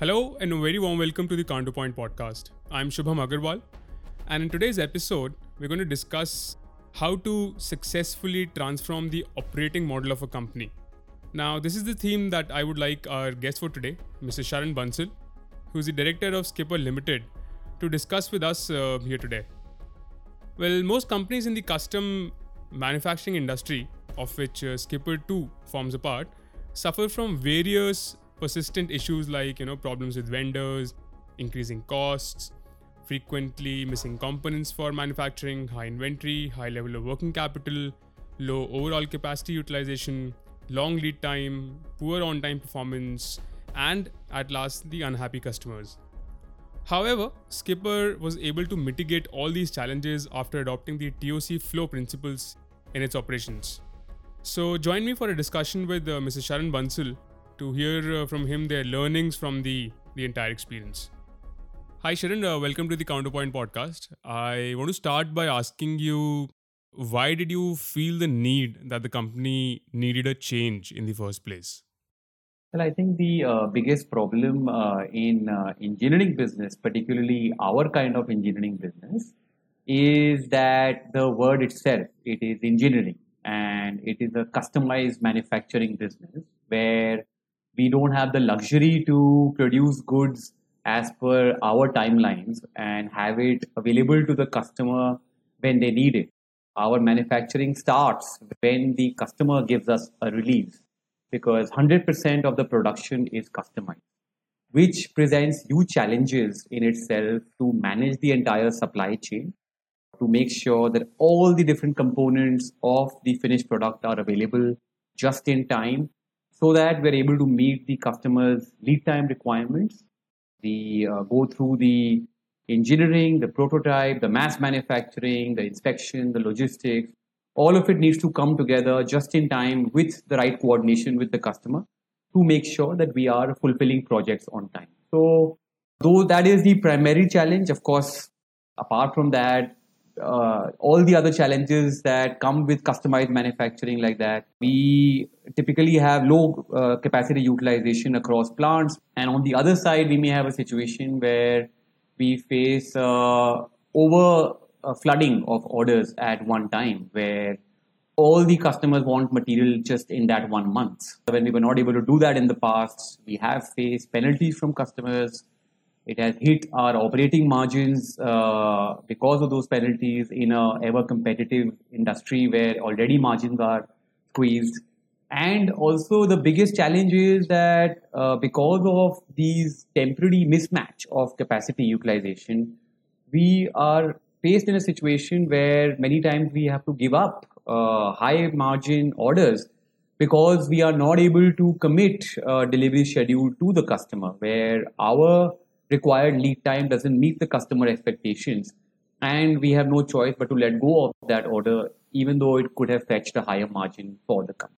Hello and a very warm welcome to the Counterpoint podcast. I'm Shubham Agarwal, and in today's episode, we're going to discuss how to successfully transform the operating model of a company. Now, this is the theme that I would like our guest for today, Mrs. Sharan Bansal, who's the director of Skipper Limited, to discuss with us uh, here today. Well, most companies in the custom manufacturing industry, of which uh, Skipper 2 forms a part, suffer from various persistent issues like you know problems with vendors increasing costs frequently missing components for manufacturing high inventory high level of working capital low overall capacity utilization long lead time poor on time performance and at last the unhappy customers However, Skipper was able to mitigate all these challenges after adopting the TOC flow principles in its operations. So, join me for a discussion with uh, Mrs. Sharan Bansal to hear uh, from him their learnings from the, the entire experience. Hi, Sharan. Uh, welcome to the Counterpoint podcast. I want to start by asking you why did you feel the need that the company needed a change in the first place? Well, I think the uh, biggest problem uh, in uh, engineering business, particularly our kind of engineering business, is that the word itself, it is engineering and it is a customized manufacturing business where we don't have the luxury to produce goods as per our timelines and have it available to the customer when they need it. Our manufacturing starts when the customer gives us a release because 100% of the production is customized, which presents huge challenges in itself to manage the entire supply chain, to make sure that all the different components of the finished product are available just in time so that we're able to meet the customer's lead time requirements. We uh, go through the engineering, the prototype, the mass manufacturing, the inspection, the logistics. All of it needs to come together just in time with the right coordination with the customer to make sure that we are fulfilling projects on time. So, though that is the primary challenge, of course, apart from that, uh, all the other challenges that come with customized manufacturing like that. We typically have low uh, capacity utilization across plants. And on the other side, we may have a situation where we face uh, over flooding of orders at one time where all the customers want material just in that one month. When we were not able to do that in the past, we have faced penalties from customers it has hit our operating margins uh, because of those penalties in a ever competitive industry where already margins are squeezed. And also the biggest challenge is that uh, because of these temporary mismatch of capacity utilization, we are faced in a situation where many times we have to give up uh, high margin orders because we are not able to commit uh, delivery schedule to the customer where our required lead time doesn't meet the customer expectations. And we have no choice but to let go of that order even though it could have fetched a higher margin for the company.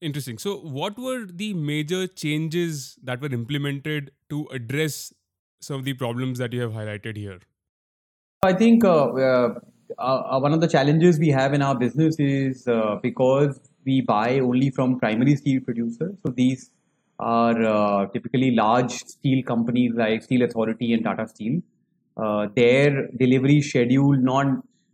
Interesting. So what were the major changes that were implemented to address some of the problems that you have highlighted here? I think uh, uh, uh, one of the challenges we have in our business is uh, because we buy only from primary steel producers so these are uh, typically large steel companies like Steel Authority and Tata Steel. Uh, their delivery schedule not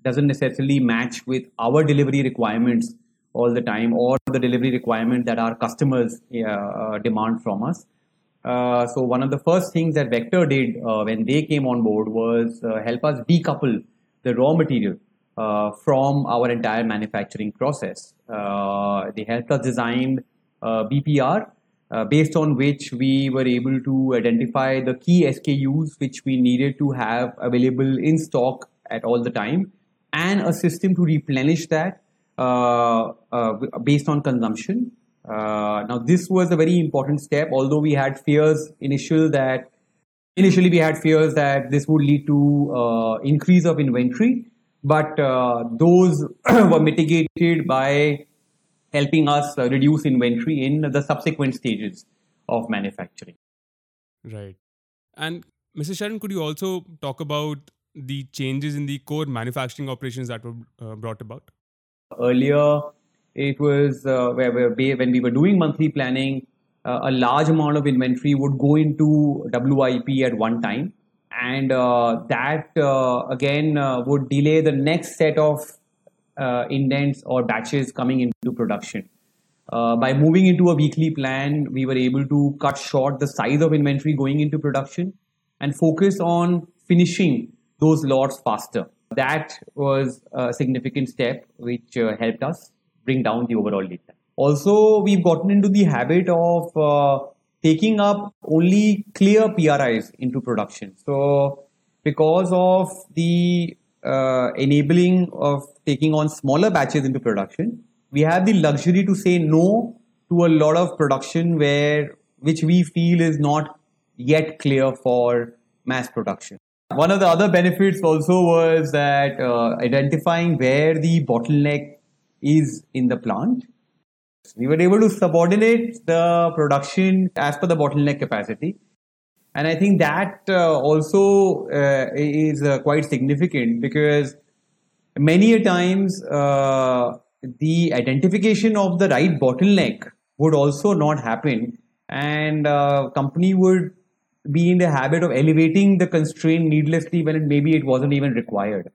doesn't necessarily match with our delivery requirements all the time or the delivery requirement that our customers uh, demand from us. Uh, so one of the first things that Vector did uh, when they came on board was uh, help us decouple the raw material from our entire manufacturing process. they helped us design BPR, uh, based on which we were able to identify the key SKUs which we needed to have available in stock at all the time and a system to replenish that uh, uh, based on consumption. Uh, now, this was a very important step, although we had fears initial that initially we had fears that this would lead to uh, increase of inventory, but those were mitigated by helping us uh, reduce inventory in the subsequent stages of manufacturing. Right. And Mr. Sharan, could you also talk about the changes in the core manufacturing operations that were uh, brought about? Earlier, it was uh, where, where when we were doing monthly planning, uh, a large amount of inventory would go into WIP at one time, and uh, that uh, again uh, would delay the next set of uh, indents or batches coming into production. Uh, by moving into a weekly plan, we were able to cut short the size of inventory going into production and focus on finishing those lots faster. That was a significant step which uh, helped us bring down the overall lead time. Also, we've gotten into the habit of uh, taking up only clear PRIs into production. So, because of the uh, enabling of taking on smaller batches into production, we have the luxury to say no to a lot of production where which we feel is not yet clear for mass production. One of the other benefits also was that uh, identifying where the bottleneck is in the plant. We were able to subordinate the production as per the bottleneck capacity. And I think that uh, also uh, is uh, quite significant because many a times uh, the identification of the right bottleneck would also not happen and uh, company would be in the habit of elevating the constraint needlessly when it, maybe it wasn't even required.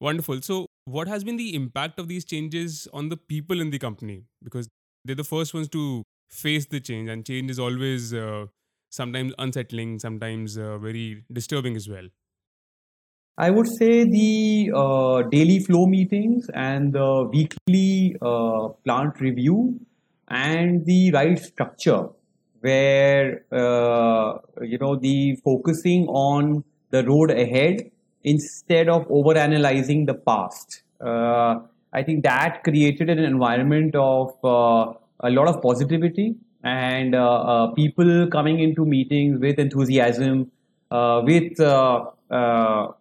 Wonderful. So, what has been the impact of these changes on the people in the company? Because they're the first ones to face the change, and change is always uh, sometimes unsettling, sometimes uh, very disturbing as well. I would say the uh, daily flow meetings and the weekly uh, plant review and the right structure where uh, you know the focusing on the road ahead instead of over analyzing the past. Uh, I think that created an environment of uh, a lot of positivity and uh, uh, people coming into meetings with enthusiasm, uh, with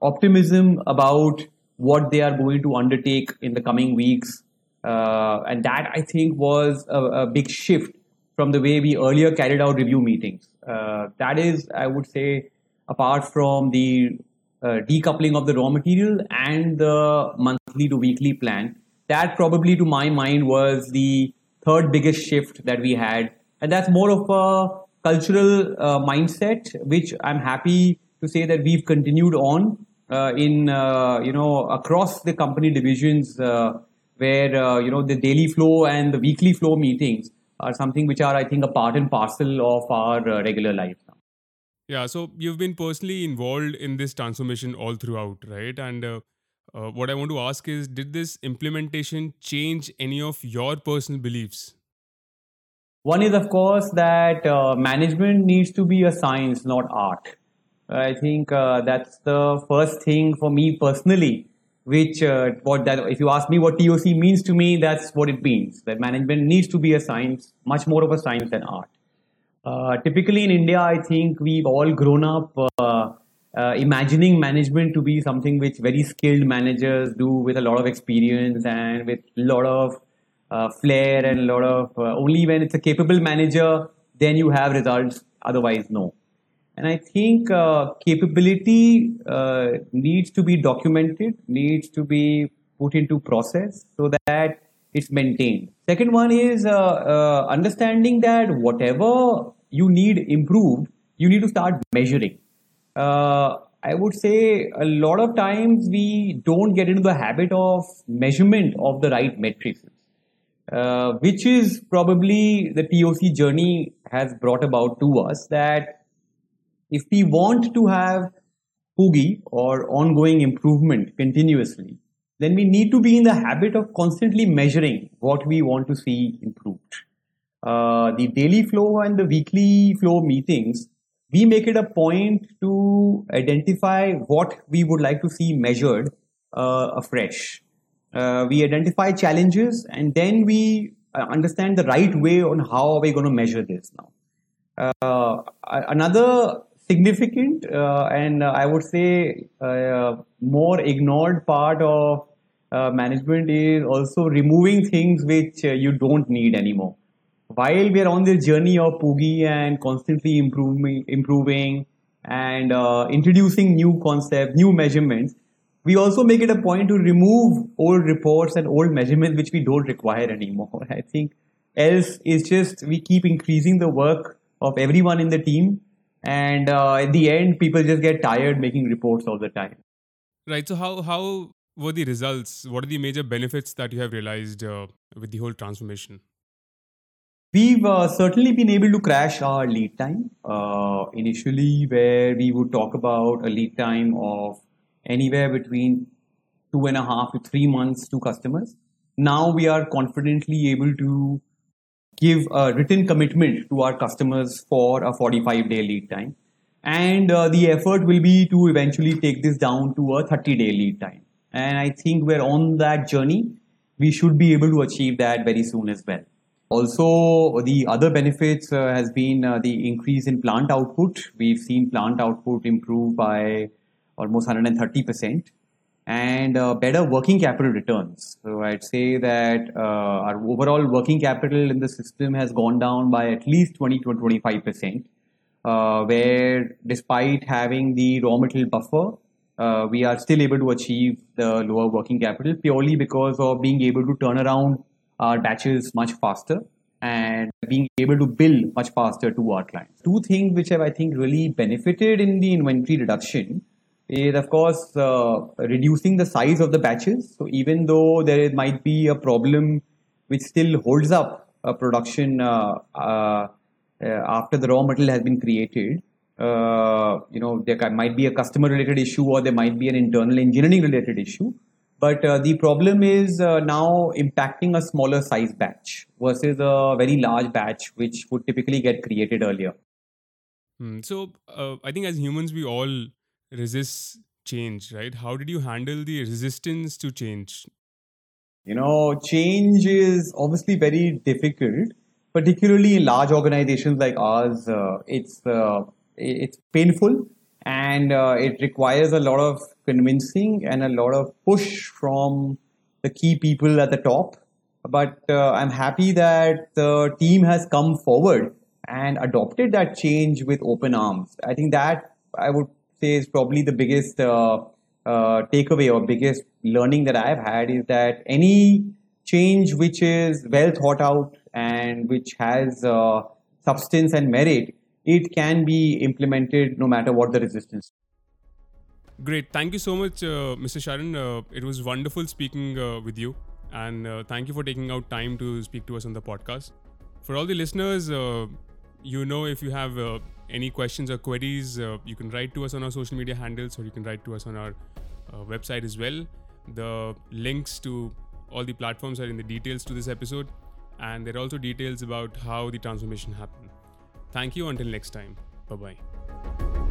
optimism about what they are going to undertake in the coming weeks. And that I think was a, a big shift from the way we earlier carried out review meetings. That is, I would say, apart from the uh, decoupling of the raw material and the monthly to weekly plan, that probably to my mind was the third biggest shift that we had. And that's more of a cultural uh, mindset, which I'm happy to say that we've continued on uh, in, uh, you know, across the company divisions uh, where, uh, you know, the daily flow and the weekly flow meetings are something which are, I think, a part and parcel of our uh, regular life now. Yeah, so you've been personally involved in this transformation all throughout, right? And what I want to ask is Did this implementation change any of your personal beliefs? One is, of course, that uh, management needs to be a science, not art. I think uh, that's the first thing for me personally. Which uh, what that if you ask me what TOC means to me, that's what it means. That management needs to be a science, much more of a science than art. Uh, typically in India, I think we've all grown up uh, uh, imagining management to be something which very skilled managers do with a lot of experience and with a lot of uh, flair and a lot of uh, only when it's a capable manager then you have results otherwise no. And i think uh, capability uh, needs to be documented needs to be put into process so that it's maintained. Second one is uh, uh, understanding that whatever you need improved you need to start measuring. I would say a lot of times we don't get into the habit of measurement of the right metrics, uh, which is probably the TOC journey has brought about to us that if we want to have POOGI or ongoing improvement continuously, then we need to be in the habit of constantly measuring what we want to see improved. Uh, the daily flow and the weekly flow meetings we make it a point to identify what we would like to see measured uh, afresh. Uh, we identify challenges and then we uh, understand the right way on how are we going to measure this now. Uh, another significant uh, and I would say more ignored part of management is also removing things which you don't need anymore while we are on this journey of POOGI and constantly improving, improving and uh, introducing new concepts, new measurements, we also make it a point to remove old reports and old measurements which we don't require anymore. I think else is just we keep increasing the work of everyone in the team and uh, at the end people just get tired making reports all the time right so how how were the results what are the major benefits that you have realized uh, with the whole transformation We've uh, certainly been able to crash our lead time. Uh, initially, where we would talk about a lead time of anywhere between two and a half to three months to customers. Now we are confidently able to give a written commitment to our customers for a 45 day lead time. And uh, the effort will be to eventually take this down to a 30 day lead time. And I think we're on that journey. We should be able to achieve that very soon as well. Also, the other benefits uh, has been uh, the increase in plant output. We've seen plant output improve by almost 130% and uh, better working capital returns. So I'd say that uh, our overall working capital in the system has gone down by at least 20 to 25%, uh, where despite having the raw material buffer, uh, we are still able to achieve the lower working capital purely because of being able to turn around our batches much faster and being able to bill much faster to our clients. Two things which have, I think, really benefited in the inventory reduction is, of course, uh, reducing the size of the batches. So even though there might be a problem which still holds up a production uh, uh, after the raw material has been created, uh, you know, there might be a customer related issue or there might be an internal engineering related issue but uh, the problem is uh, now impacting a smaller size batch versus a very large batch, which would typically get created earlier. Hmm. So uh, I think as humans, we all resist change, right? How did you handle the resistance to change? You know, change is obviously very difficult, particularly in large organizations like ours. Uh, it's uh, it's painful and uh, it requires a lot of convincing and a lot of push from the key people at the top. But uh, I'm happy that the team has come forward and adopted that change with open arms. I think that I would is probably the biggest uh, uh takeaway or biggest learning that I've had is that any change which is well thought out and which has uh, substance and merit it can be implemented no matter what the resistance. Great. Thank you so much, uh, Mr. Sharan. Uh, it was wonderful speaking uh, with you. And thank you for taking out time to speak to us on the podcast. For all the listeners, you know, if you have any questions or queries, uh, you can write to us on our social media handles or you can write to us on our uh, website as well. The links to all the platforms are in the details to this episode. And there are also details about how the transformation happened. Thank you. Until next time. Bye bye.